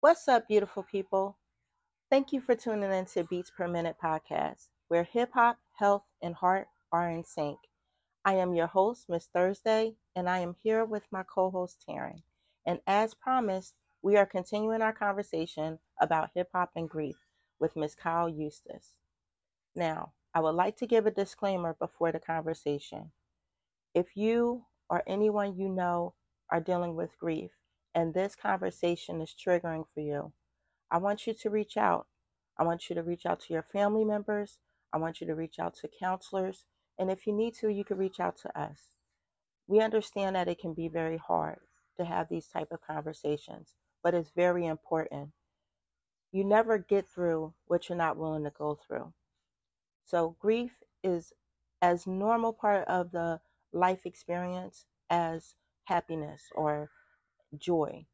What's up, beautiful people? Thank you for tuning in to Beats Per Minute podcast, where hip hop, health, and heart are in sync. I am your host, Miss Thurzday, and I am here with my co host, Taryn. And as promised, we are continuing our conversation about hip hop and grief with Miss Kyle Eustice. Now, I would like to give a disclaimer before the conversation. If you or anyone you know are dealing with grief, and this conversation is triggering for you, I want you to reach out. I want you to reach out to your family members. I want you to reach out to counselors. And if you need to, you can reach out to us. We understand that it can be very hard to have these type of conversations, but it's very important. You never get through what you're not willing to go through. So grief is as normal part of the life experience as happiness or joy.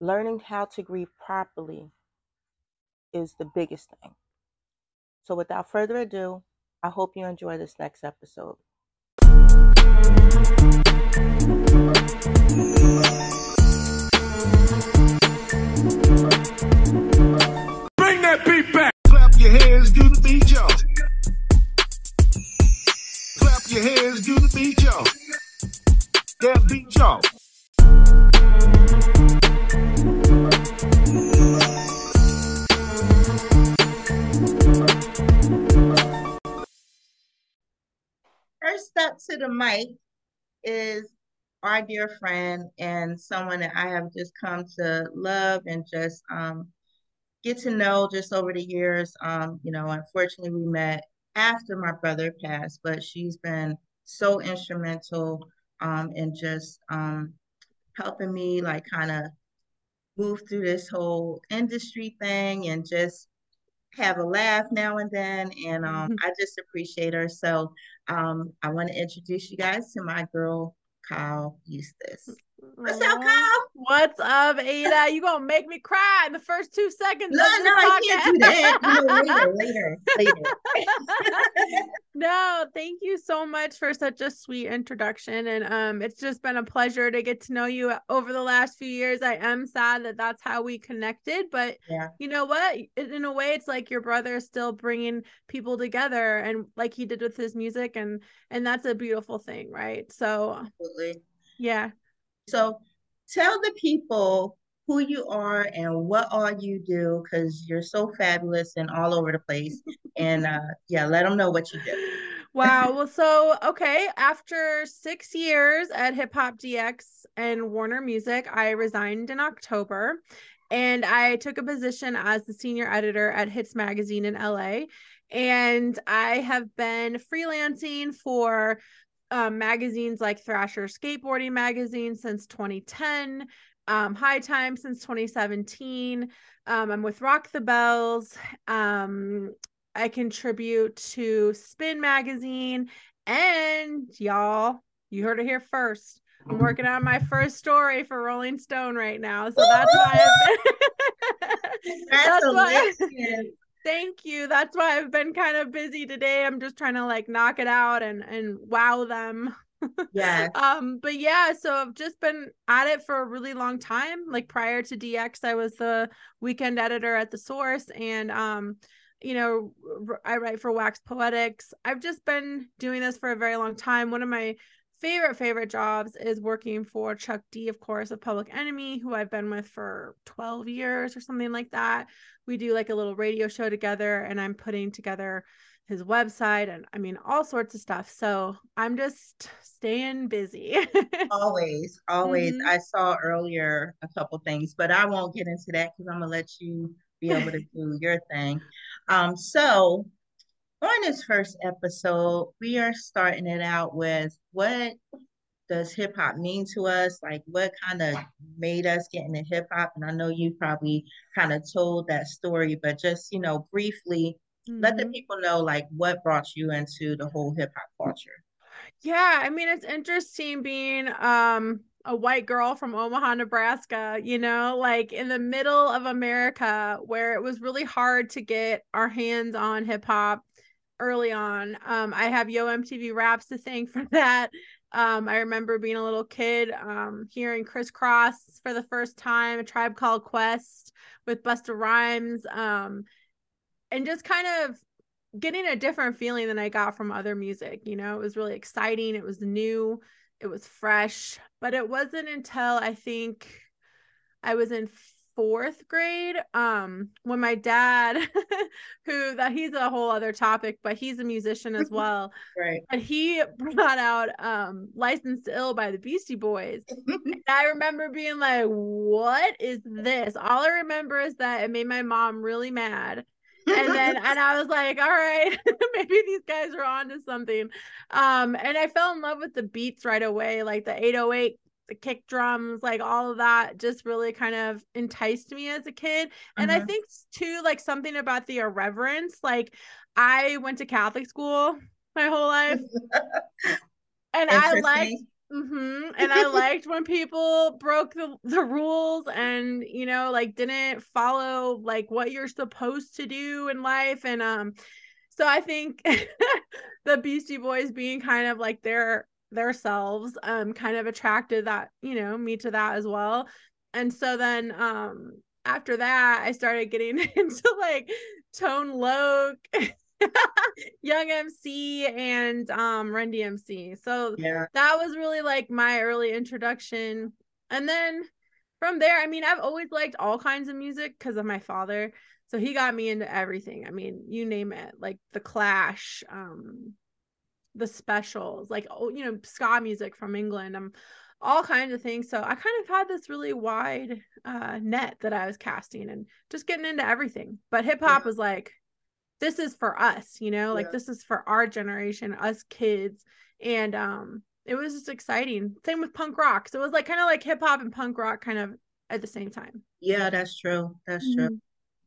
Learning how to grieve properly is the biggest thing. So, without further ado, I hope you enjoy this next episode. Bring that beat back. Clap your hands, do the beat, y'all. Clap your hands, do the beat, y'all. That beat, y'all. To the mic is our dear friend and someone that I have just come to love and just um, get to know just over the years. Um, you know, unfortunately, we met after my brother passed, but she's been so instrumental um, in just um, helping me, like, kind of move through this whole industry thing and just have a laugh now and then. And um, I just appreciate her. So um, I want to introduce you guys to my girl, Kyle Eustice. What's up, Kyle? What's up, Ada? You gonna make me cry in the first two seconds? No, no, I can't do that. You know, later, later, later. no, thank you so much for such a sweet introduction, and um, it's just been a pleasure to get to know you over the last few years. I am sad that that's how we connected, but yeah. you know what? In a way, it's like your brother is still bringing people together, and like he did with his music, and and that's a beautiful thing, right? So, Absolutely. yeah. So tell the people who you are and what all you do because you're so fabulous and all over the place. and uh, yeah, let them know what you do. Wow. Well, so okay, after six years at Hip Hop DX and Warner Music, I resigned in October and I took a position as the senior editor at Hits Magazine in LA. And I have been freelancing for um, magazines like Thrasher Skateboarding Magazine since 2010, um, High Time since 2017. Um, I'm with Rock the Bells. Um, I contribute to Spin Magazine. And y'all, you heard it here first. I'm working on my first story for Rolling Stone right now. So that's why I've been that's, that's why Thank you. That's why I've been kind of busy today. I'm just trying to like knock it out and and wow them. Yeah. um but yeah, so I've just been at it for a really long time. Like prior to DX, I was the weekend editor at the Source and um you know, I write for Wax Poetics. I've just been doing this for a very long time. One of my favorite favorite jobs is working for Chuck D, of course, of Public Enemy, who I've been with for 12 years or something like that. We do like a little radio show together, and I'm putting together his website and I mean all sorts of stuff. So I'm just staying busy. always, always. Mm-hmm. I saw earlier a couple things, but I won't get into that because I'm gonna let you be able to do your thing. Um, so on this first episode, we are starting it out with what does hip hop mean to us? Like, what kind of made us get into hip hop? And I know you probably kind of told that story, but just, you know, briefly mm-hmm. let the mm-hmm. people know, like, what brought you into the whole hip hop culture. Yeah, I mean, it's interesting being um a white girl from Omaha, Nebraska, you know, like in the middle of America where it was really hard to get our hands on hip hop early on. Um, I have Yo MTV Raps to thank for that. Um, I remember being a little kid, um, hearing Kris Kross for the first time, a tribe called Quest with Busta Rhymes, um, and just kind of getting a different feeling than I got from other music. You know, it was really exciting, it was new, it was fresh, but it wasn't until I think I was in fourth grade um when my dad who that he's a whole other topic but he's a musician as well right. and he brought out um licensed ill by the beastie boys. And i remember being like what is this? All i remember is that it made my mom really mad. And then and i was like all right maybe these guys are on to something. Um and i fell in love with the beats right away like the 808 the kick drums, like all of that just really kind of enticed me as a kid. And I Mhm. think too, like something about the irreverence. Like I went to Catholic school my whole life. and I liked Interesting. hmm and I liked when people broke the, the rules and you know like didn't follow like what you're supposed to do in life and um so I think the Beastie Boys being kind of like their their selves um kind of attracted that you know me to that as well. And so then um after that I started getting into like Tone Loc Young MC and um Run DMC so Yeah. that was really like my early introduction. And then from there i mean i've always liked all kinds of music because of my father. So he got me into everything. I mean you name it like the clash um the specials like oh you know ska music from england um all kinds of things so i kind of had this really wide uh net that i was casting and just getting into everything but hip hop Yeah. was like this is for us you know like Yeah. this is for our generation us kids and um it was just exciting same with punk rock so it was like kind of like hip hop and punk rock kind of at the same time Yeah, that's true. That's Mm-hmm. true.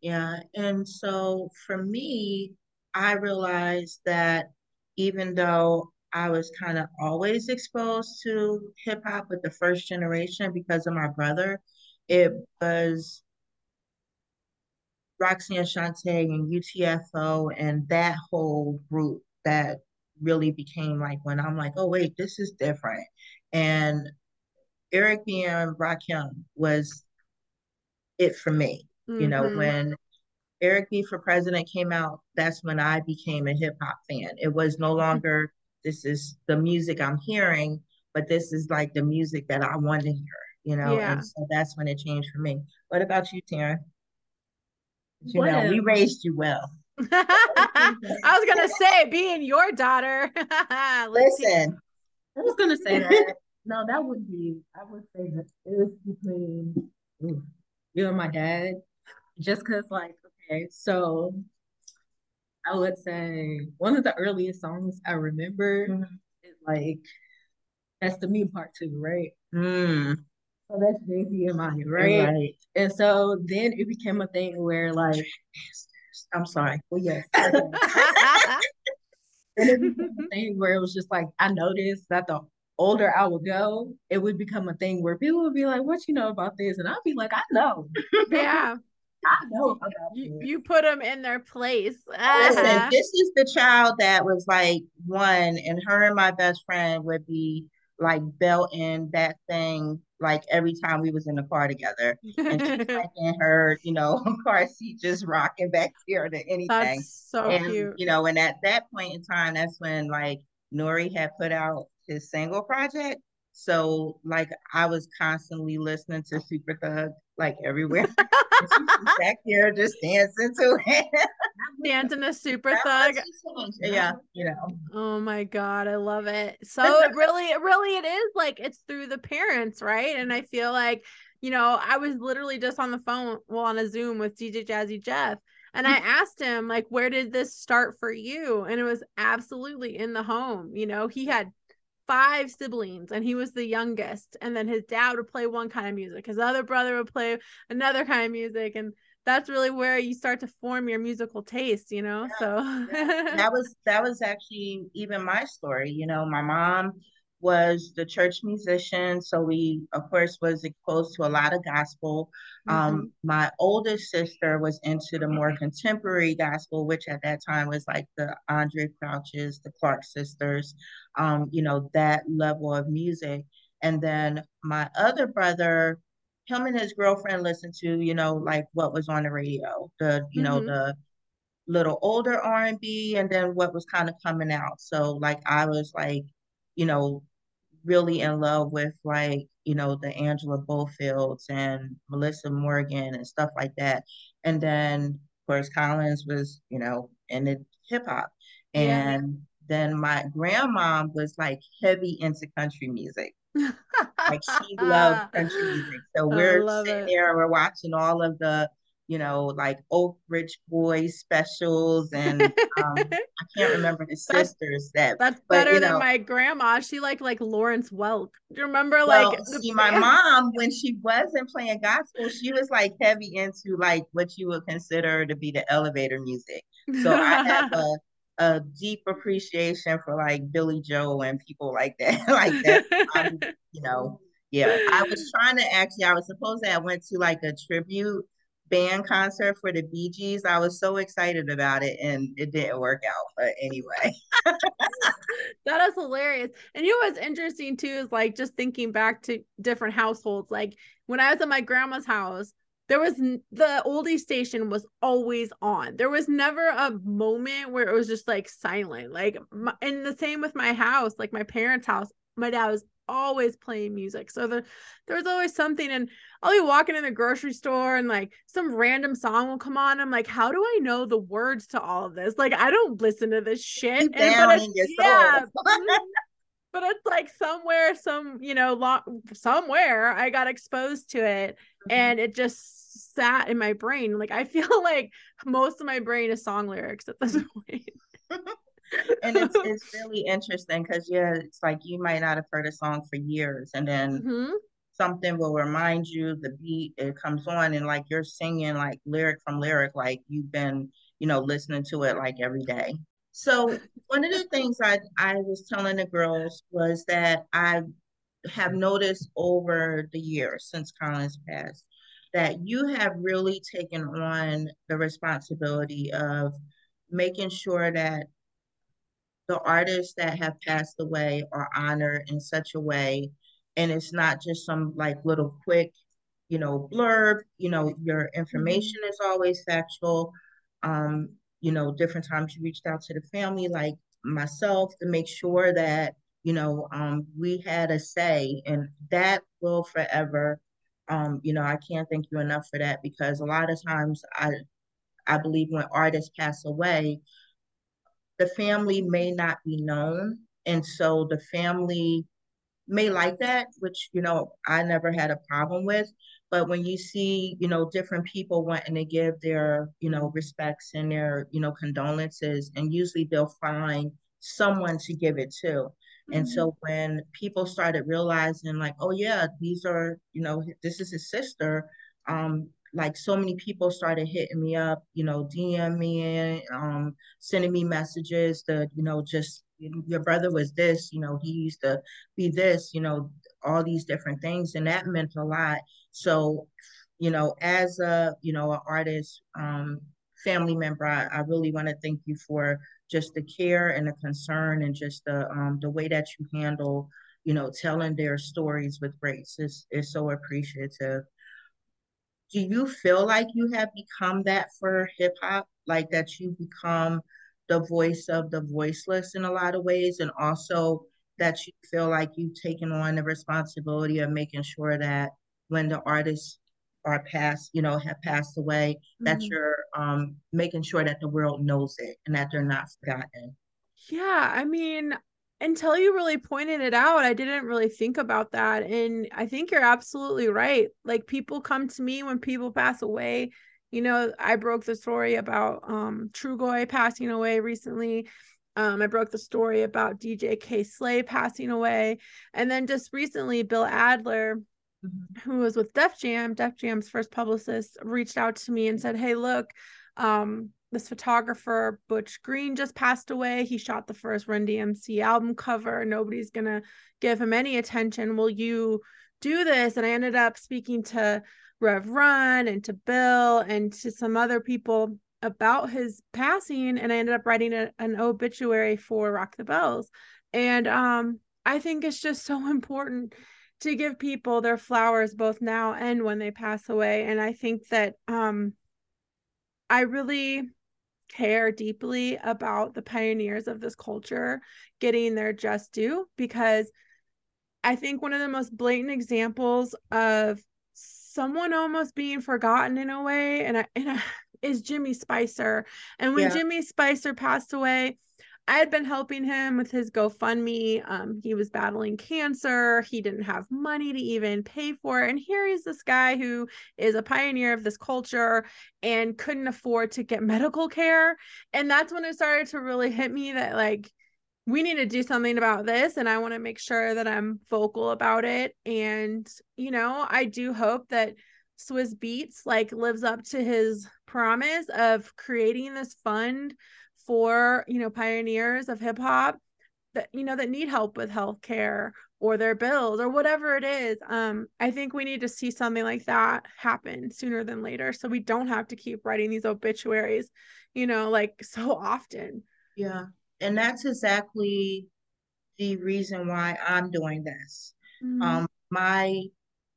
Yeah. And so for me, I realized that even though I was kind of always exposed to hip hop with the first generation because of my brother, it was Roxanne Shanté and UTFO and that whole group that really became like when I'm like, oh wait, this is different. And Eric B. and Rakim was it for me. You know, Mhm. when Eric B. for President came out, that's when I became a hip hop fan. It was no mm-hmm. longer this is the music I'm hearing, but this is like the music that I want to hear, you know, Yeah. and so that's when it changed for me. What about you, Taryn? You know, we raised you well. I was gonna say, being your daughter. Listen, I was gonna say that. No, that would be. I would say that it was between ooh, you and my dad, just because, like, okay, so I would say one of the earliest songs I remember Mhm. is like "Best of Me" part two, right? mm, So that's Jay Z and Mya, right? right. And so then it became a thing where, like, I'm sorry. well, yes, okay. And it became a thing where it was just like I noticed that the older I would go, it would become a thing where people would be like, "What you know about this?" And I'd be like, "I know, yeah, I know about you, this." you put them in their place. Listen, Uh-huh. this is the child that was like one, and her and my best friend would be like belting that thing like every time we was in the car together. And she's like in her, you know, car seat just rocking back here to anything. That's so and cute. you know, and at that point in time, that's when like Nori had put out his single project. So like I was constantly listening to Super Thug like everywhere. And she was back here just dancing to it. Dancing a super thug. Yeah, you know. Oh my god, I love it. So it really, it really, it is like it's through the parents, right? And I feel like, you know, I was literally just on the phone, well, on a Zoom with DJ Jazzy Jeff, and I mm-hmm. asked him like, where did this start for you? And it was absolutely in the home. You know, he had five siblings and he was the youngest, and then his dad would play one kind of music, his other brother would play another kind of music, and that's really where you start to form your musical taste, you know. So that was that was actually even my story. You know, my mom was the church musician. So we, of course, was exposed to a lot of gospel. Um, Mhm. my oldest sister was into the more contemporary gospel, which at that time was like the Andre Crouches, the Clark sisters, um, you know, that level of music. And then my other brother, him and his girlfriend listened to, you know, like what was on the radio, the, you know, Mhm. the little older R&B and then what was kind of coming out. So like I was like, you know, really in love with like, you know, the Angela Bofills and Meli'sa Morgan and stuff like that. And then of course Collins was, you know, into hip hop. Yeah. And then my grandma was like heavy into country music. Like she loved country music. So we're sitting it. there, we're watching all of the, you know, like Oak Ridge Boys specials, and um, I can't remember the sisters that. That's but, better you than my grandma. She liked like Lawrence Welk. Do you remember Well, like see, my mom, when she wasn't playing gospel, she was like heavy into like what you would consider to be the elevator music. So I have a a deep appreciation for like Billy Joel and people like that, like that. I'm, you know, yeah. I was trying to actually, I was supposed to, I went to like a tribute band concert for the Bee Gees. I was so excited about it and it didn't work out. But anyway, that is hilarious. And you know what's interesting too is like just thinking back to different households. Like when I was at my grandma's house, there was the oldie station was always on. There was never a moment where it was just like silent. Like, my, and the same with my house, like my parents' house. My dad was always playing music, so there there was always something. And I'll be walking in the grocery store, and like some random song will come on. I'm like, how do I know the words to all of this? Like, I don't listen to this shit. And- but it's- yeah, mhm. but it's like somewhere, some you know, lo- somewhere I got exposed to it, and it just sat in my brain. Like I feel like most of my brain is song lyrics at this point. And it's it's really interesting because yeah, it's like you might not have heard a song for years, and then Mhm. something will remind you the beat it comes on, and like you're singing like lyric from lyric, like you've been you know listening to it like every day. So one of the things I I was telling the girls was that I have noticed over the years since Collins passed that you have really taken on the responsibility of making sure that the artists that have passed away are honored in such a way. And it's not just some like little quick you know blurb you know your information is always factual. Um you know different times you reached out to the family like myself to make sure that you know um we had a say. And that will forever um you know I can't thank you enough for that because a lot of times I I believe when artists pass away the family may not be known. And so the family may like that, which, you know, I never had a problem with. But when you see, you know, different people wanting to give their, you know, respects and their, you know, condolences, and usually they'll find someone to give it to. And so when people started realizing, like, oh yeah, these are, you know, this is his sister, um, like so many people started hitting me up, you know, DM me, um, sending me messages that, you know, just your brother was this, you know, he used to be this, you know, all these different things. And that meant a lot. So, you know, as a, you know, an artist, um, family member, I, I really want to thank you for just the care and the concern and just the um the way that you handle, you know, telling their stories with grace is is so appreciative. Do you feel like you have become that for hip hop? Like that you become the voice of the voiceless in a lot of ways, and also that you feel like you've taken on the responsibility of making sure that when the artists are passed, you know, have passed away, that Mhm. you're um making sure that the world knows it and that they're not forgotten. Yeah, I mean, until you really pointed it out, I didn't really think about that. And I think you're absolutely right. Like people come to me when people pass away. You know, I broke the story about um Trugoy passing away recently. Um, I broke the story about DJ Kay Slay passing away. And then just recently, Bill Adler, who was with Def Jam, Def Jam's first publicist, reached out to me and said, Hey, look, um, this photographer Butch Green just passed away. He shot the first Run DMC album cover. Nobody's gonna give him any attention. Will you do this? And I ended up speaking to Rev Run and to Bill and to some other people about his passing. And I ended up writing a, an obituary for Rock the Bells. And um, I think it's just so important to give people their flowers both now and when they pass away. And I think that um, I really care deeply about the pioneers of this culture getting their just due because I think one of the most blatant examples of someone almost being forgotten in a way and, I, and I, is Jimmy Spicer. And when yeah. Jimmy Spicer passed away, I had been helping him with his GoFundMe. Um, he was battling cancer. He didn't have money to even pay for it. And here is this guy who is a pioneer of this culture and couldn't afford to get medical care. And that's when it started to really hit me that, like, we need to do something about this. And I want to make sure that I'm vocal about it. And, you know, I do hope that Swizz Beatz like lives up to his promise of creating this fund for you know pioneers of hip hop that you know that need help with healthcare or their bills or whatever it is. Um i think we need to see something like that happen sooner than later so we don't have to keep writing these obituaries you know like so often. Yeah and that's exactly the reason why i'm doing this. Mm-hmm. um my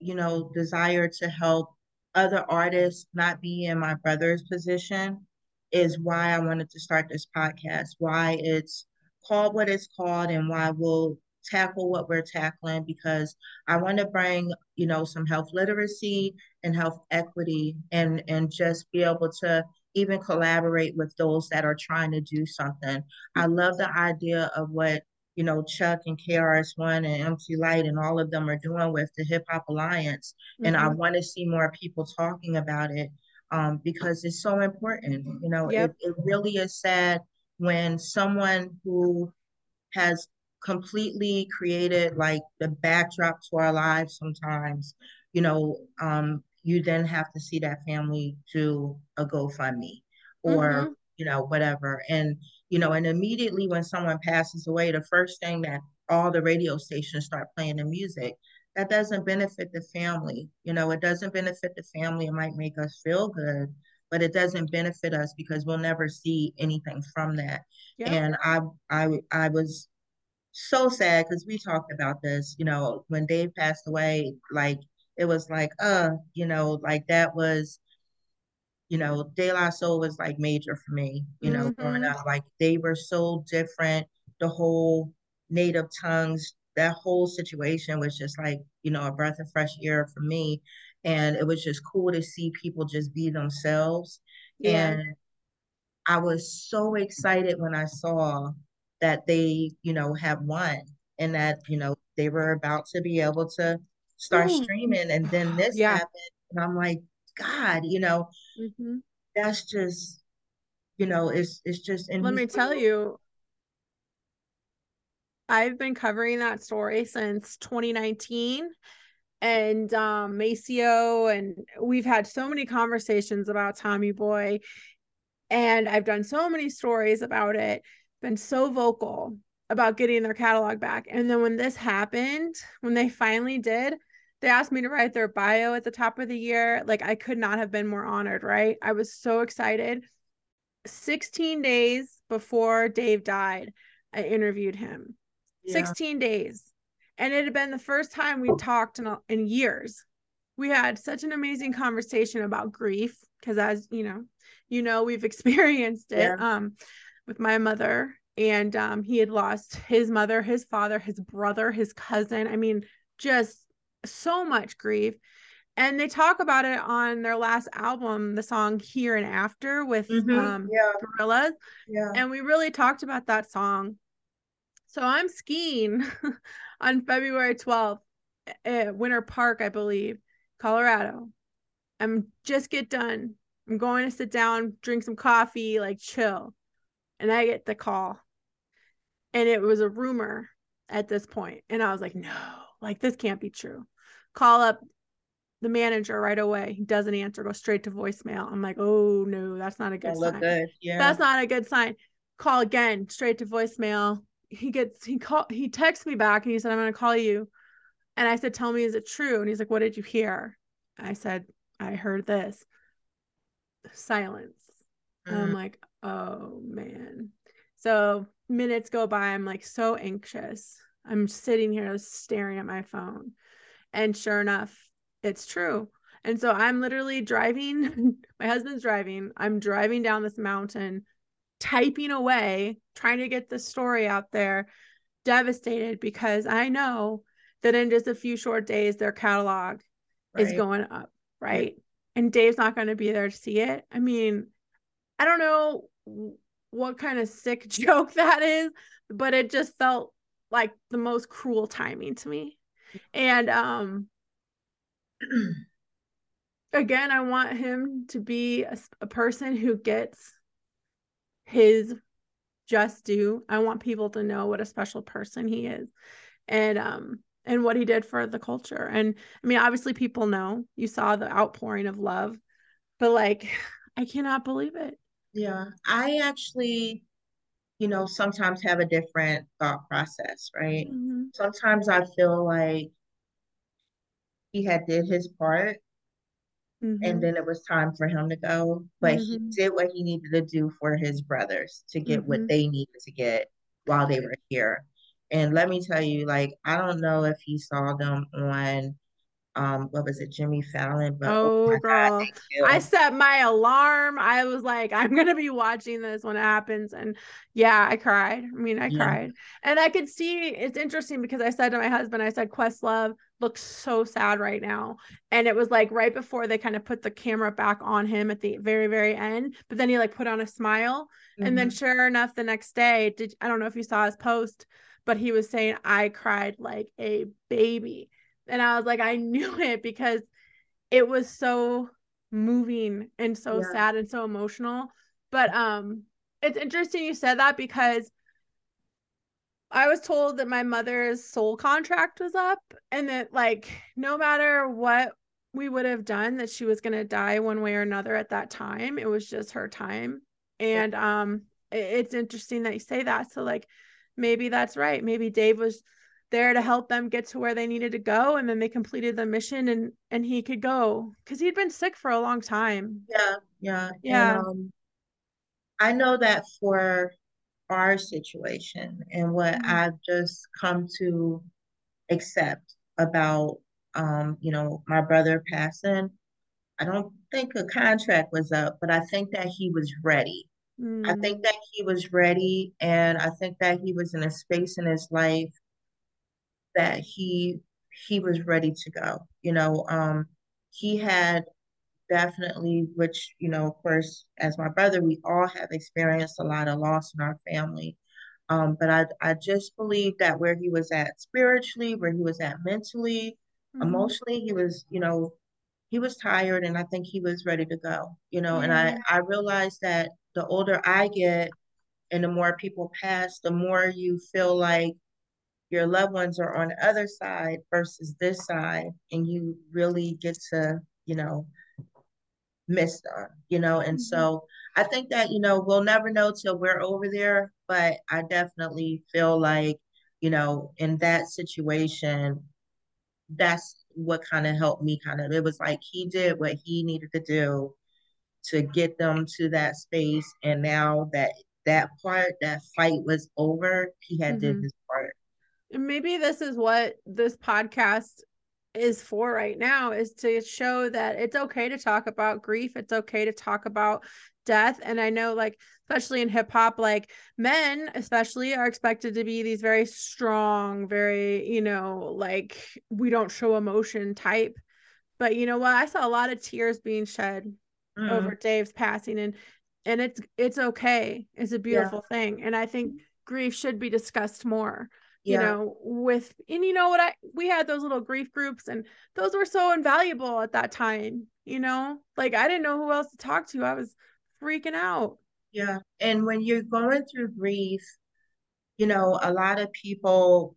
you know desire to help other artists not be in my brother's position is why I wanted to start this podcast, why it's called what it's called, and why we'll tackle what we're tackling because I want to bring, you know, some health literacy and health equity and and just be able to even collaborate with those that are trying to do something. I love the idea of what, you know, Chuck and KRS-One and MC Lyte and all of them are doing with the Hip Hop Alliance. Mm-hmm. And I mm-hmm. want to see more people talking about it um, because it's so important. You know, yep. it, it really is sad when someone who has completely created like the backdrop to our lives sometimes, you know, um, you then have to see that family do a GoFundMe or, mm-hmm. you know, whatever. And, you know, and immediately when someone passes away, the first thing that all the radio stations start playing the music that doesn't benefit the family. You know, it doesn't benefit the family. It might make us feel good, but it doesn't benefit us because we'll never see anything from that. Yeah. And I, I, I was so sad because we talked about this. You know, when Dave passed away, like it was like, uh, you know, like that was. You know, De La Soul was like major for me, you know, mm-hmm. growing up. Like they were so different. The whole native tongues that whole situation was just like, you know, a breath of fresh air for me. And it was just cool to see people just be themselves. Yeah. And I was so excited when I saw that they, you know, have won and that, you know, they were about to be able to start mm. streaming. And then this yeah. happened. And I'm like, God, you know, mm-hmm. that's just, you know, it's it's just and let me tell you, I've been covering that story since 2019 and um Maseo and we've had so many conversations about Tommy Boy and I've done so many stories about it, been so vocal about getting their catalog back. And then when this happened, when they finally did, they asked me to write their bio at the top of the year. Like I could not have been more honored, right? I was so excited. 16 days before Dave died, I interviewed him yeah. 16 days. And it had been the first time we talked in, in years. We had such an amazing conversation about grief because as you know, you know, we've experienced it yeah. um with my mother and um he had lost his mother, his father, his brother, his cousin. I mean, just so much grief and they talk about it on their last album the song here and after with mm-hmm. um yeah. Gorillaz yeah and we really talked about that song so I'm skiing on February 12th at Winter Park, I believe, Colorado. I'm just get done. I'm going to sit down, drink some coffee, like chill. And I get the call. And it was a rumor at this point. And I was like, no, like this can't be true. Call up the manager right away. He doesn't answer, go straight to voicemail. I'm like, oh no, that's not a good oh, sign. good. Yeah. That's not a good sign. Call again, straight to voicemail. He gets he call he texts me back and he said, I'm gonna call you. And I said, Tell me, is it true? And he's like, What did you hear? I said, I heard this. Silence. And I'm Mm. like, oh man. So minutes go by. I'm like so anxious. I'm sitting here staring at my phone. And sure enough, it's true. And so I'm literally driving, my husband's driving. I'm driving down this mountain, typing away, trying to get the story out there, devastated because I know that in just a few short days, their catalog is going up, right? And Dave's not going to be there to see it. I mean, I don't know what kind of sick joke that is, but it just felt like the most cruel timing to me. And um again, I want him to be a person who gets his just due. I want people to know what a special person he is. And um and what he did for the culture. And I mean, obviously people know. You saw the outpouring of love, but like I cannot believe it. Yeah. I actually, you know, sometimes have a different thought process, right? Mhm. Sometimes I feel like he had did his part Mhm. and then it was time for him to go, but he Mhm. did what he needed to do for his brothers to get what they needed to get while they were here. And let me tell you, like, I don't know if he saw them on um what was it, Jimmy Fallon, but Oh, God, girl. killed. I set my alarm. I was like, I'm gonna be watching this when it happens. And yeah, I cried. I mean, I Yeah. cried. And I could see it's interesting because I said to my husband, I said, Questlove looks so sad right now. And it was like right before they kind of put the camera back on him at the very, very end. But then he like put on a smile. And then Mhm. sure enough, the next day, did I don't know if you saw his post, but he was saying, I cried like a baby. And I was like, I knew it because it was so moving and so Yeah. sad and so emotional. But um it's interesting you said that because I was told that my mother's soul contract was up and that like no matter what we would have done that she was going to die one way or another at that time. It was just her time. And um i- it's interesting that you say that. So like maybe that's right. Maybe Dave was there to help them get to where they needed to go and then they completed the mission and and he could go cuz he'd been sick for a long time. Yeah, yeah. Yeah. And um I know that for our situation and what Mhm. I've just come to accept about um, you know, my brother passing, I don't think a contract was up, but I think that he was ready. I Mm, think that he was ready, and I think that he was in a space in his life that he he was ready to go. You know, um, he had definitely, which, you know, of course, as my brother, we all have experienced a lot of loss in our family. Um, but I I just believe that where he was at spiritually, where he was at mentally, mhm. emotionally, he was, you know, he was tired and I think he was ready to go, you know, and I I realized that the older I get and the more people pass, the more you feel like your loved ones are on the other side versus this side, and you really get to, you know, miss them, you know. And Mhm. so I think that, you know, we'll never know till we're over there, but I definitely feel like, you know, in that situation, that's what kind of helped me kind of. It was like he did what he needed to do to get them to that space, and now that that part, that fight was over, he had did Mhm. his part. Maybe this is what this podcast is for right now is to show that it's okay to talk about grief it's okay to talk about death and i know like especially in hip hop like men especially are expected to be these very strong very you know like we don't show emotion type but you know what i saw a lot of tears being shed Mm, over Dave's passing and and it's it's okay. It's a beautiful thing. And I think grief should be discussed more. You yeah, know, with and you know what I we had those little grief groups and those were so invaluable at that time, you know? Like I didn't know who else to talk to. I was freaking out. yeah. And when you're going through grief, you know, a lot of people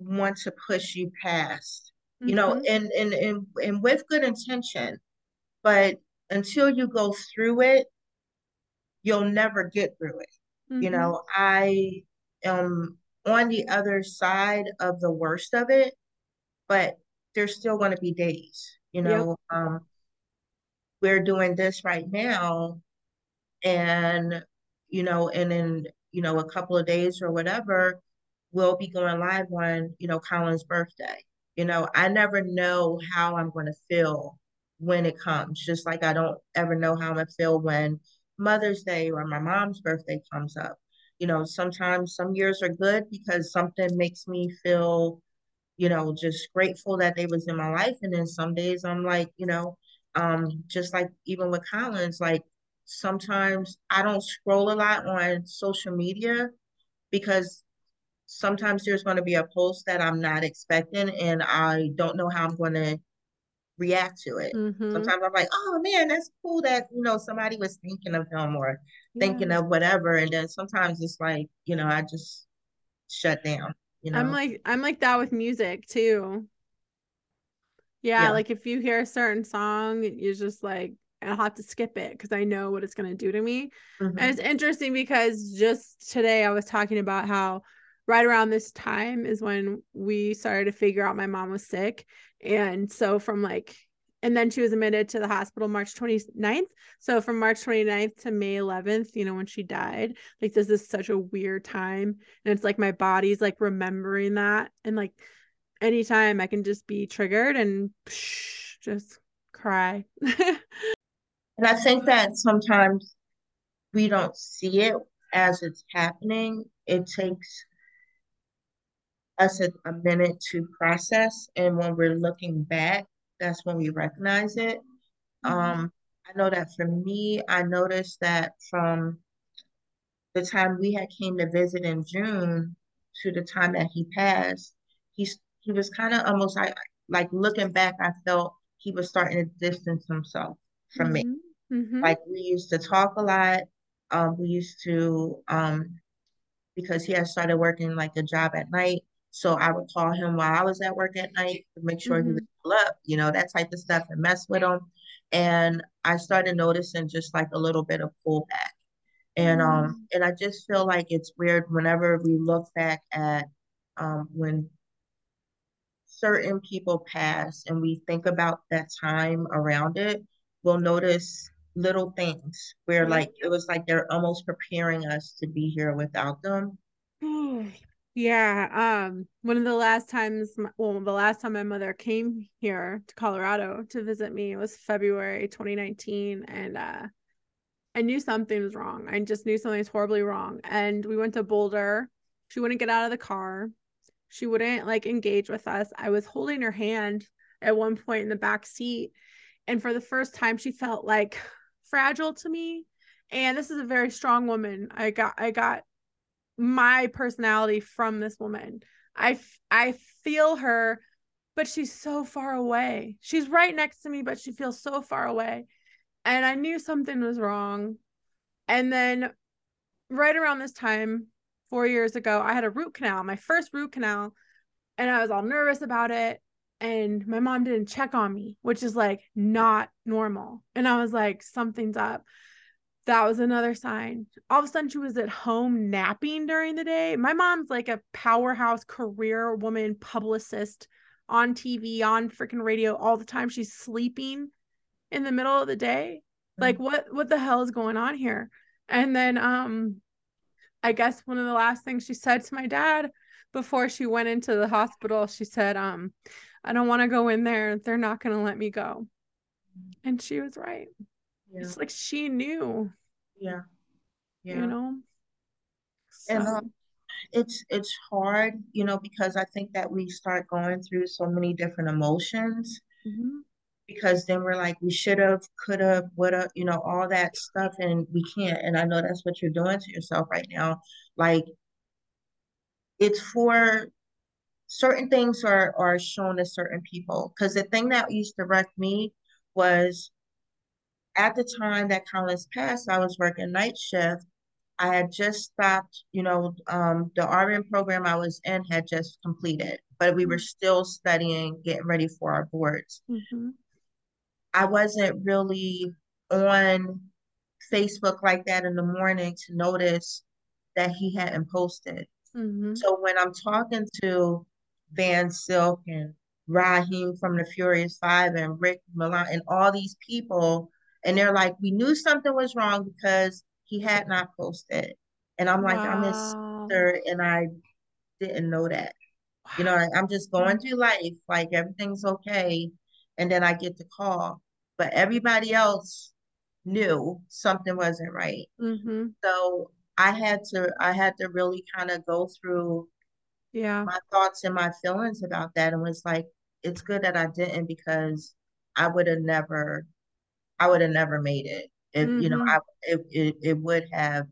want to push you past you know, Mhm. and and and and with good intention, but until you go through it, you'll never get through it. You Mhm. know, I am on the other side of the worst of it, but there's still going to be days, you Yep. know. Um, we're doing this right now, and you know, and in you know a couple of days or whatever, we'll be going live on you know Colin's birthday. You know, I never know how I'm going to feel when it comes. Just like I don't ever know how I'm going to feel when Mother's Day or my mom's birthday comes up. You know, sometimes some years are good because something makes me feel, you know, just grateful that they was in my life. And then some days I'm like, you know, um, just like even with Collins, like sometimes I don't scroll a lot on social media because sometimes there's going to be a post that I'm not expecting and I don't know how I'm going to react to it. Mhm. Sometimes I'm like, oh man, that's cool that, you know, somebody was thinking of him or thinking of whatever. And then sometimes it's like, you know, I just shut down, you know, I'm like I'm like that with music too. Yeah, Yeah. like if you hear a certain song, you're just like, I'll have to skip it because I know what it's gonna do to me. Mhm. And it's interesting because just today I was talking about how right around this time is when we started to figure out my mom was sick. And so from like, and then she was admitted to the hospital March 29th. So from March 29th to May 11th, you know, when she died, like this is such a weird time. And it's like my body's like remembering that. And like anytime I can just be triggered and just cry. And I think that sometimes we don't see it as it's happening. It takes us a, a minute to process. And when we're looking back, that's when we recognize it. Um, I know that for me, I noticed that from the time we had came to visit in June to the time that he passed, he's he was kind of almost like like looking back, I felt he was starting to distance himself from me. Mhm. Like we used to talk a lot. Um, we used to um because he had started working like a job at night. So I would call him while I was at work at night to make sure he was still up, you know, that type of stuff and mess with him. And I started noticing just like a little bit of pullback. And um and I just feel like it's weird whenever we look back at um when certain people pass and we think about that time around it, we'll notice little things where like it was like they're almost preparing us to be here without them. Yeah, um, one of the last times, well, the last time my mother came here to Colorado to visit me was February 2019, and uh, I knew something was wrong. I just knew something was horribly wrong. And we went to Boulder. She wouldn't get out of the car. She wouldn't like engage with us. I was holding her hand at one point in the back seat, and for the first time, she felt like fragile to me. And this is a very strong woman. I got, I got my personality from this woman. I I feel her, but she's so far away. She's right next to me, but she feels so far away. And I knew something was wrong. And then right around this time, 4 years ago, I had a root canal, my first root canal, and I was all nervous about it. And my mom didn't check on me, which is like not normal. And I was like, something's up that was another sign. All of a sudden, she was at home napping during the day. My mom's like a powerhouse career woman, publicist on TV, on freaking radio all the time. She's sleeping in the middle of the day. Like, what what the hell is going on here? And then um I guess one of the last things she said to my dad before she went into the hospital, she said, um, I don't want to go in there. They're not gonna let me go. And she was right. Yeah. It's like she knew, Yeah. Yeah. you know. And um, it's it's hard, you know, because I think that we start going through so many different emotions mhm. because then we're like, we should have, could have, would have, you know, all that stuff, and we can't. And I know that's what you're doing to yourself right now. Like it's for certain things are are shown to certain people. Because the thing that used to wreck me was at the time that Collins passed, I was working night shift. I had just stopped, you know, um, the RN program I was in had just completed. but we were still studying, getting ready for our boards. Mhm. I wasn't really on Facebook like that in the morning to notice that he hadn't posted. Mhm. So when I'm talking to Van Silk and Rahiem from the Furious Five and Rick Milan and all these people, and they're like, we knew something was wrong because he had not posted. And I'm like, I'm his sister, and I didn't know that. You know, I- I'm just going through life, like everything's okay. And then I get the call. But everybody else knew something wasn't right. Mhm. So I had to I had to really kind of go through Yeah. my thoughts and my feelings about that and was like, it's good that I didn't because I would have never I would have never made it. If you know, Mhm. I it, it it would have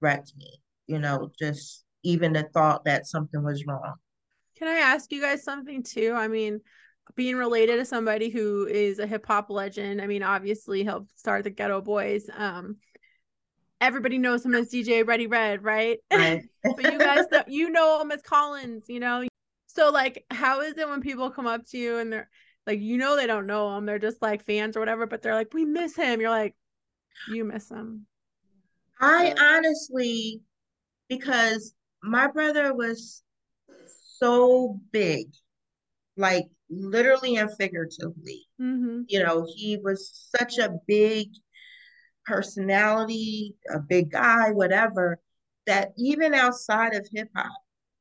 wrecked me, you know, just even the thought that something was wrong. Can I ask you guys something too? I mean, being related to somebody who is a hip hop legend, I mean, obviously he helped start the Geto Boys. Um, everybody knows him as DJ Ready Red, right? Right. but you guys know, you know him as Collins, you know. So like, how is it when people come up to you and they're like, you know, they don't know him, they're just like fans or whatever, but they're like, we miss him. You're like, you miss him. I honestly, because my brother was so big, like literally and figuratively. Mm-hmm. You know, he was such a big personality, a big guy, whatever, that even outside of hip hop,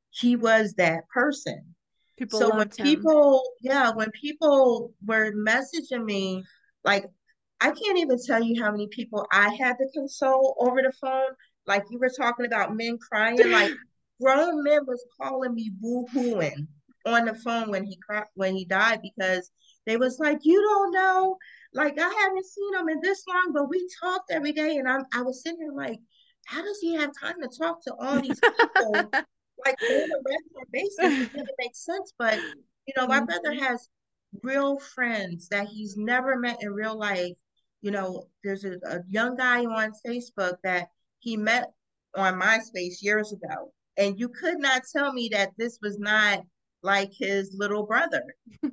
he was that person. People So when him. people, yeah, when people were messaging me, like I can't even tell you how many people I had to console over the phone. Like you were talking about men crying, like grown men was calling me boo-hooing on the phone when he cried when he died because they was like, you don't know, like I haven't seen him in this long, but we talked every day, and I'm I was sitting here like, how does he have time to talk to all these people? like on a regular basis, it didn't make sense. But you know, my brother mm-hmm. has real friends that he's never met in real life. You know, there's a, a young guy on Facebook that he met on MySpace years ago, and you could not tell me that this was not like his little brother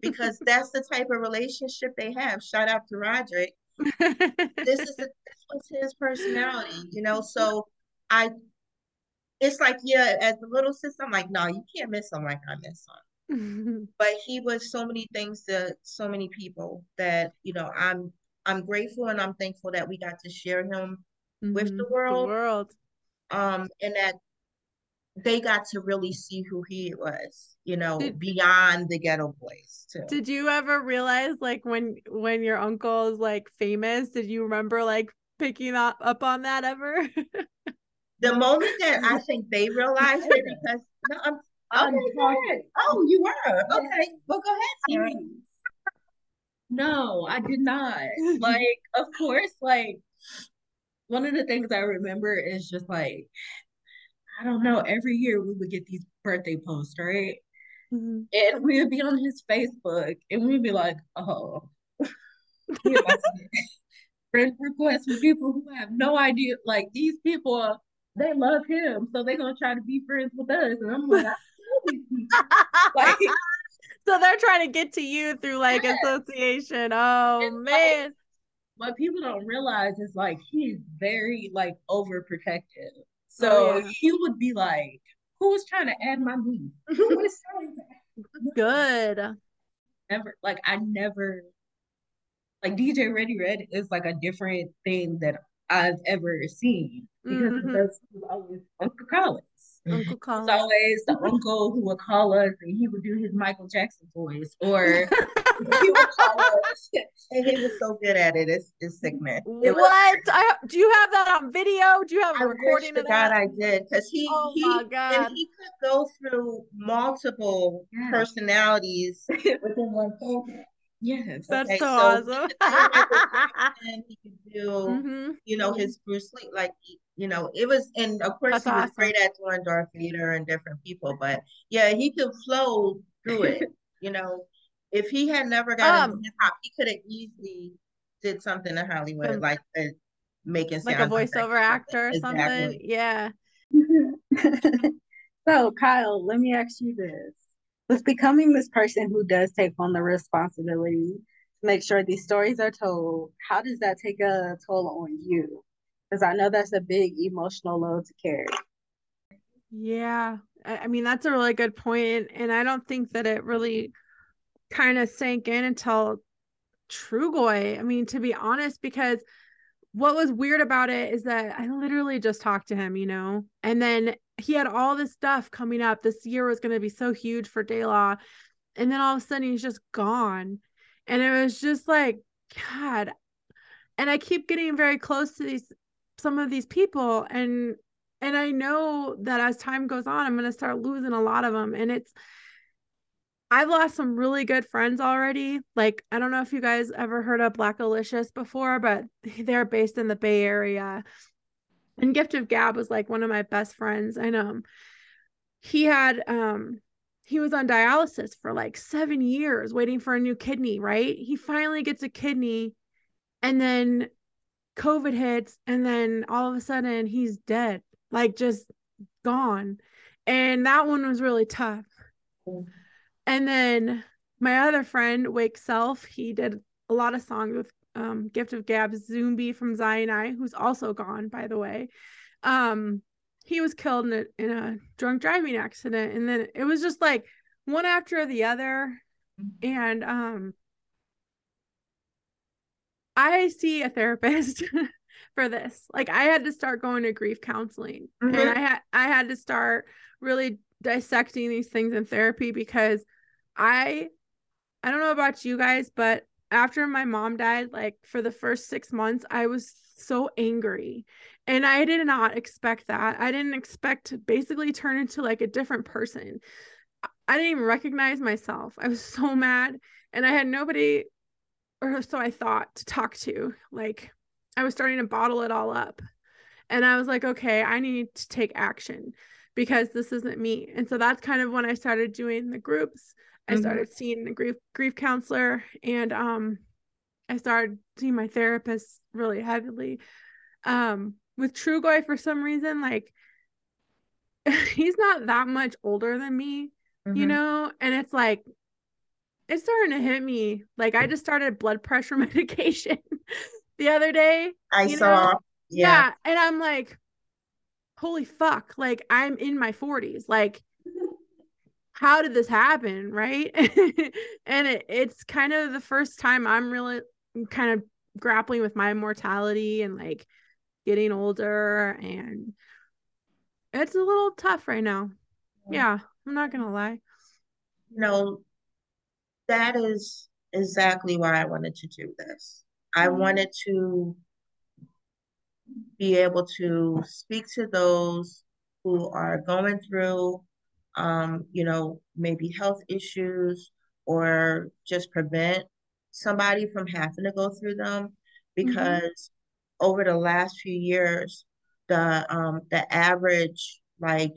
because that's the type of relationship they have. Shout out to Roderick. This is the, this was his personality, you know. So I it's like, yeah, as the little sister, I'm like, no, you can't miss him like I miss him. But he was so many things to so many people that, you know, I'm I'm grateful and I'm thankful that we got to share him with Mhm. the world. world. Um, and that they got to really see who he was, you know, Did- beyond the Geto Boys too. Did you ever realize like when when your uncle is like famous, did you remember like picking up, up on that ever? the moment that I think they realized it because no, I'm okay, go ahead. Oh, you were. Okay. Well go ahead, Sarah. No, I did not. Like, of course, like one of the things I remember is just like, I don't know, every year we would get these birthday posts, right? Mhm. And we would be on his Facebook and we'd be like, oh, he about to get friend requests from people who have no idea. Like, these people, they love him, so they're going to try to be friends with us. And I'm like, I know these people. Like, so they're trying to get to you through like Yes. association. Oh It's like- man. what people don't realize is like he's very like overprotective. So Oh, yeah. he would be like, "Who's trying to add my niece? Who is trying to Good. Never like I never like DJ Ready Red is like a different thing that I've ever seen because Mhm. that's always Uncle Collins. Uncle It's always the uncle who would call us and he would do his Michael Jackson voice or he would call us And he was so good at it. It's it's sickening. It What? I do you have that on video? Do you have a I recording of God that? I did because he Oh he and he could go through multiple Yeah. personalities within one program. Yes. That's Okay, so, so awesome. he could do Michael Jackson, he could do hmm you know his Bruce Lee like you know it was and of course That's he was awesome. great at doing Darth Vader and different people but yeah he could flow through it you know if he had never gotten Um, into hip hop he could have easily did something in Hollywood Been- like uh, making Like a sound effects voiceover actor or something. Exactly. Yeah. so, Kyle, let me ask you this. With becoming this person who does take on the responsibility to make sure these stories are told, how does that take a toll on you? Because I know that's a big emotional load to carry. Yeah. I mean, that's a really good point. And I don't think that it really kind of sank in until Trugoy. I mean, to be honest, because what was weird about it is that I literally just talked to him, you know, and then he had all this stuff coming up. This year was going to be so huge for De La. And then all of a sudden he's just gone. And it was just like, God. And I keep getting very close to these some of these people and and I know that as time goes on, I'm going to start losing a lot of them. And it's, I've lost some really good friends already. Like, I don't know if you guys ever heard of Blackalicious before, but they're based in the Bay Area. And Gift of Gab was like one of my best friends. And um he had um he was on dialysis for like seven years waiting for a new kidney, right? He finally gets a kidney and then COVID hits, and then all of a sudden he's dead like just gone. And that one was really tough. And then my other friend, Wake Self, he did a lot of songs with um, Gift of Gab Zumbi from Zion I, who's also gone, by the way. Um, he was killed in a, in a drunk driving accident. And then it was just like one after the other. And um, I see a therapist for this. Like I had to start going to grief counseling mm-hmm. and I had I had to start really dissecting these things in therapy because I I don't know about you guys, but after my mom died, like for the first 6 months, I was so angry. And I did not expect that. I didn't expect to basically turn into like a different person. I didn't even recognize myself. I was so mad and I had nobody or so I thought to talk to. Like I was starting to bottle it all up. And I was like, okay, I need to take action because this isn't me. And so that's kind of when I started doing the groups. I mm-hmm. started seeing the grief grief counselor and um I started seeing my therapist really heavily. Um with Trugoy for some reason, like he's not that much older than me, mm-hmm. you know, and it's like it's starting to hit me. Like I just started blood pressure medication the other day. I saw. Yeah. yeah. And I'm like, holy fuck. Like, I'm in my 40s. Like, how did this happen? Right. and it, it's kind of the first time I'm really kind of grappling with my mortality and like getting older. And it's a little tough right now. Yeah. I'm not going to lie. No, that is exactly why I wanted to do this. I mm-hmm. wanted to be able to speak to those who are going through, um, you know, maybe health issues or just prevent somebody from having to go through them because mm-hmm. over the last few years, the um, the average like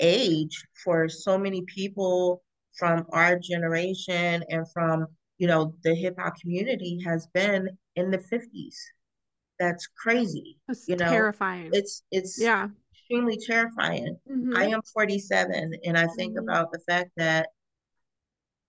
age for so many people from our generation and from you know, the hip hop community has been in the 50s. That's crazy. That's you know, terrifying. It's it's yeah extremely terrifying. Mm-hmm. I am 47 and I think mm-hmm. about the fact that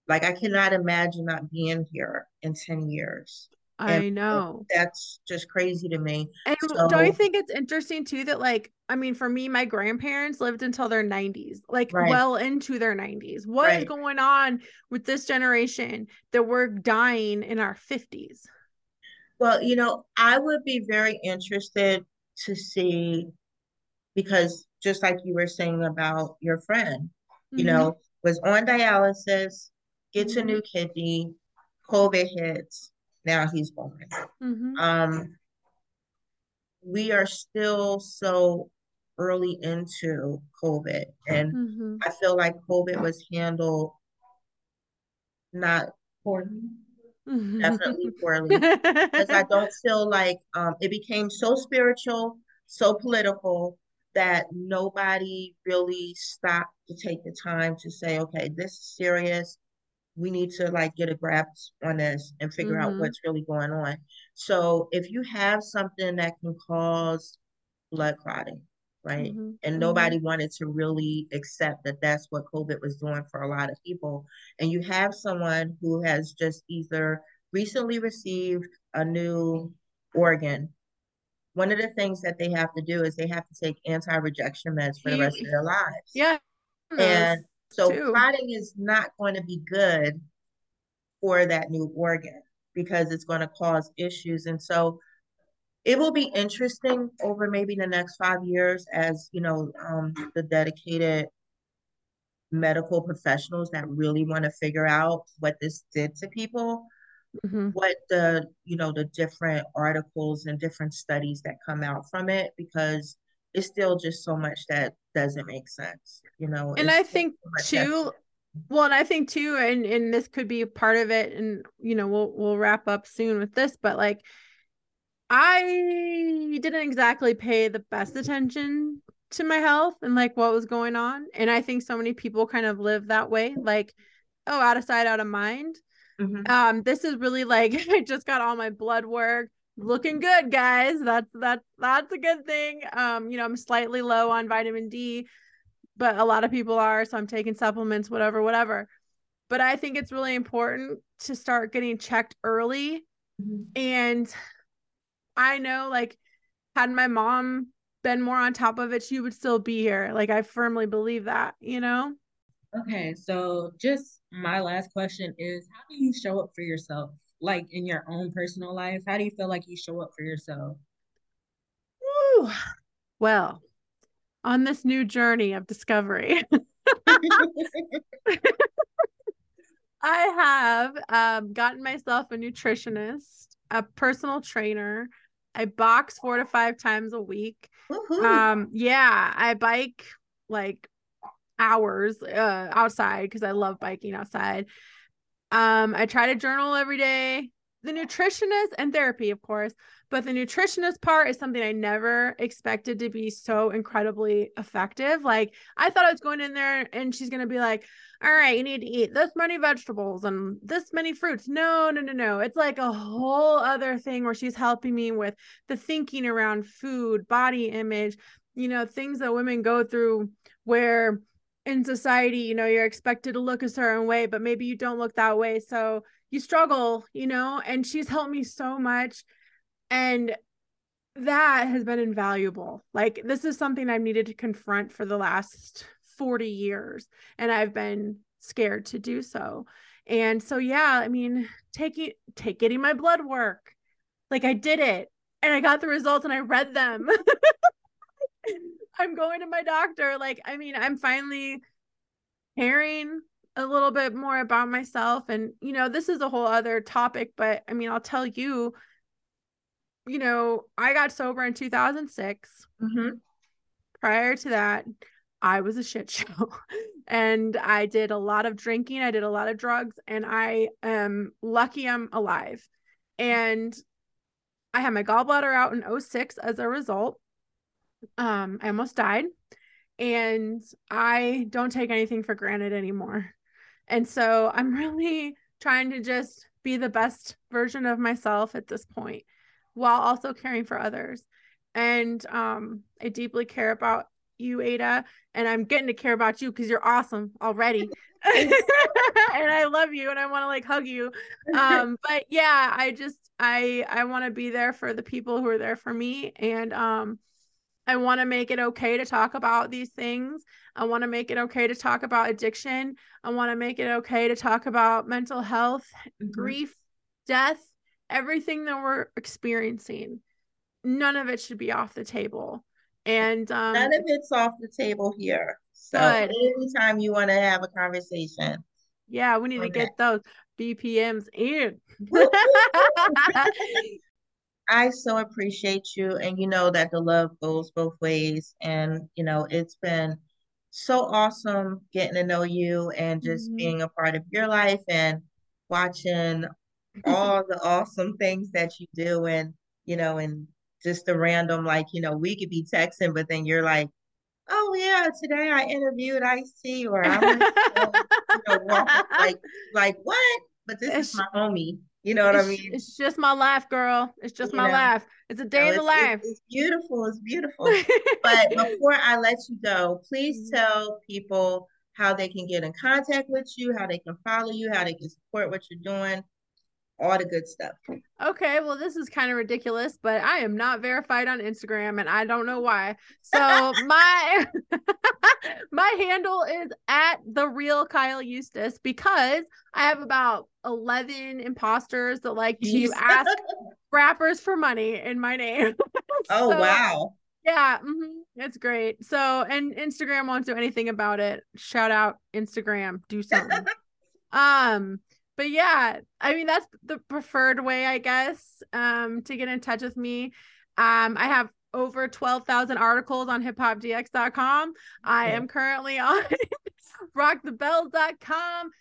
like I cannot imagine not being here in 10 years. I know. That's just crazy to me. And so, don't you think it's interesting too that like I mean for me my grandparents lived until their 90s, like right. well into their 90s. What right. is going on with this generation that we're dying in our 50s? Well, you know, I would be very interested to see because just like you were saying about your friend, mm-hmm. you know, was on dialysis, gets mm-hmm. a new kidney, COVID hits, now he's born. Mm-hmm. Um, we are still so early into COVID, and mm-hmm. I feel like COVID was handled not poorly. Mm-hmm. Definitely poorly because I don't feel like um, it became so spiritual, so political that nobody really stopped to take the time to say, okay, this is serious we need to like get a grasp on this and figure mm-hmm. out what's really going on. So if you have something that can cause blood clotting, right? Mhm, And mhm. nobody wanted to really accept that that's what COVID was doing for a lot of people. And you have someone who has just either recently received a new organ. One of the things that they have to do is they have to take anti-rejection meds for the rest of their lives. Yeah. And so too. clotting is not going to be good for that new organ because it's going to cause issues. And so it will be interesting over maybe the next five years as, you know, um, the dedicated medical professionals that really want to figure out what this did to people, Mhm. what the, you know, the different articles and different studies that come out from it, because it's still just so much that doesn't make sense, you know. and I think so too well and I think too and and this could be part of it and you know we'll we'll wrap up soon with this but like I didn't exactly pay the best attention to my health and like what was going on and I think so many people kind of live that way like oh out of sight out of mind Mhm. um this is really like I just got all my blood work. Looking good guys. That's that's that's a good thing. Um you know I'm slightly low on vitamin D but a lot of people are so I'm taking supplements whatever whatever. But I think it's really important to start getting checked early. Mhm. and I know like had my mom been more on top of it she would still be here. Like I firmly believe that you know? Okay, so just my last question is how do you show up for yourself? Like in your own personal life, how do you feel like you show up for yourself? Woo. well on this new journey of discovery I have um, gotten myself a nutritionist, a personal trainer. I box four to five times a week. Woohoo. Um, yeah, I bike like hours uh, outside because I love biking outside. Um, I try to journal every day. The nutritionist and therapy, of course, but the nutritionist part is something I never expected to be so incredibly effective. Like I thought I was going in there and she's gonna be like, all right, you need to eat this many vegetables and this many fruits. No, no, no, no. It's like a whole other thing where she's helping me with the thinking around food, body image, you know, things that women go through where in society, you know, you're expected to look a certain way, but maybe you don't look that way. So you struggle, you know, and she's helped me so much. And that has been invaluable. Like, this is something I've needed to confront for the last 40 years, and I've been scared to do so. And so, yeah, I mean, taking, take getting my blood work, like, I did it and I got the results and I read them. I'm going to my doctor. Like, I mean, I'm finally caring a little bit more about myself. And, you know, this is a whole other topic, but I mean, I'll tell you, you know, I got sober in 2006. Mhm. Prior to that, I was a shit show. and I did a lot of drinking, I did a lot of drugs, and I am lucky I'm alive. And I had my gallbladder out in 06 as a result. Um, I almost died. And I don't take anything for granted anymore. And so I'm really trying to just be the best version of myself at this point while also caring for others. And um, I deeply care about you, Ada, and I'm getting to care about you because you're awesome already. and I love you and I want to like hug you. Um, but yeah, I just I I want to be there for the people who are there for me. And um I want to make it okay to talk about these things. I want to make it okay to talk about addiction. I want to make it okay to talk about mental health, Mhm. grief, death, everything that we're experiencing. None of it should be off the table. And um None of it's off the table here. So Good. anytime you want to have a conversation. yeah, we need to get those BPMs in. I so appreciate you, and you know that the love goes both ways. And you know, it's been so awesome getting to know you and just Mhm. being a part of your life and watching all the awesome things that you do, and you know, and just the random like you know, we could be texting, but then you're like, oh yeah, today I interviewed Ice T, or I'm to, you know, walk, like like what? But this is my homie. You know what it's, I mean? It's just my life, girl. It's just You my know? life. It's a day No, in the life. it's- It's beautiful. It's beautiful. But before I let you go, please mm-hmm. tell people how they can get in contact with you, how they can follow you, how they can support what you're doing, all the good stuff. Okay, well, this is kind of ridiculous, but I am not verified on Instagram and I don't know why. So my my handle is at the real Kyle Eustice because I have about 11 imposters that like to ask rappers for money in my name. Oh So, wow. Yeah, mhm, it's great. So, and Instagram won't do anything about it. Shout out Instagram, do something. um, but yeah, I mean that's the preferred way, I guess, um, to get in touch with me. Um, I have over 12,000 articles on hiphopdx.com. I am currently on rockthebells.com,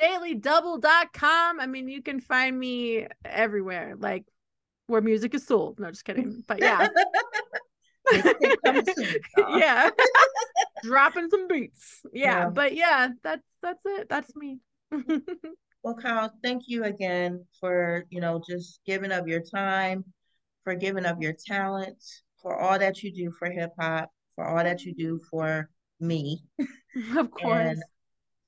hitsdailydouble.com. I mean, you can find me everywhere, like where music is sold. No, just kidding. But yeah. Yeah. Dropping some beats. Yeah, Yeah. but yeah, that's that's it. That's me. Well, Kyle, thank you again for, you know, just giving up your time, for giving up your talent, for all that you do for hip hop, for all that you do for me. of course. And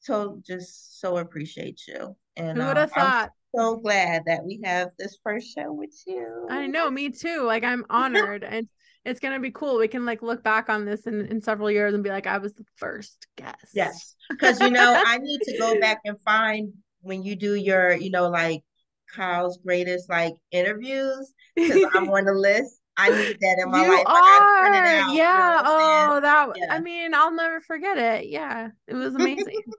so just so appreciate you. And Who would um, have I'm thought? so glad that we have this first show with you. I know, me too. Like I'm honored and it's gonna be cool. We can like look back on this in, in several years and be like, I was the first guest. Yes, because you know, I need to go back and find when you do your, you know, like Kyle's greatest like interviews, because I'm on the list. I need that in my you life. Are. out. you know yeah. I'm saying? oh, that Yeah. I mean, I'll never forget it. Yeah. It was amazing.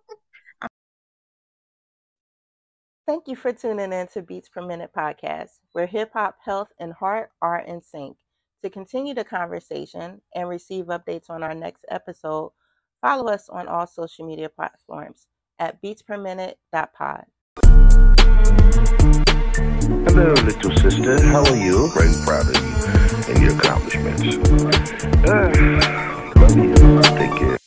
Thank you for tuning in to Beats Per Minute podcast, where hip hop, health, and heart are in sync. To continue the conversation and receive updates on our next episode, follow us on all social media platforms at beatsperminute.pod. Hello, little sister. How are you? Very proud of you and your accomplishments. Uh, love you. Take care.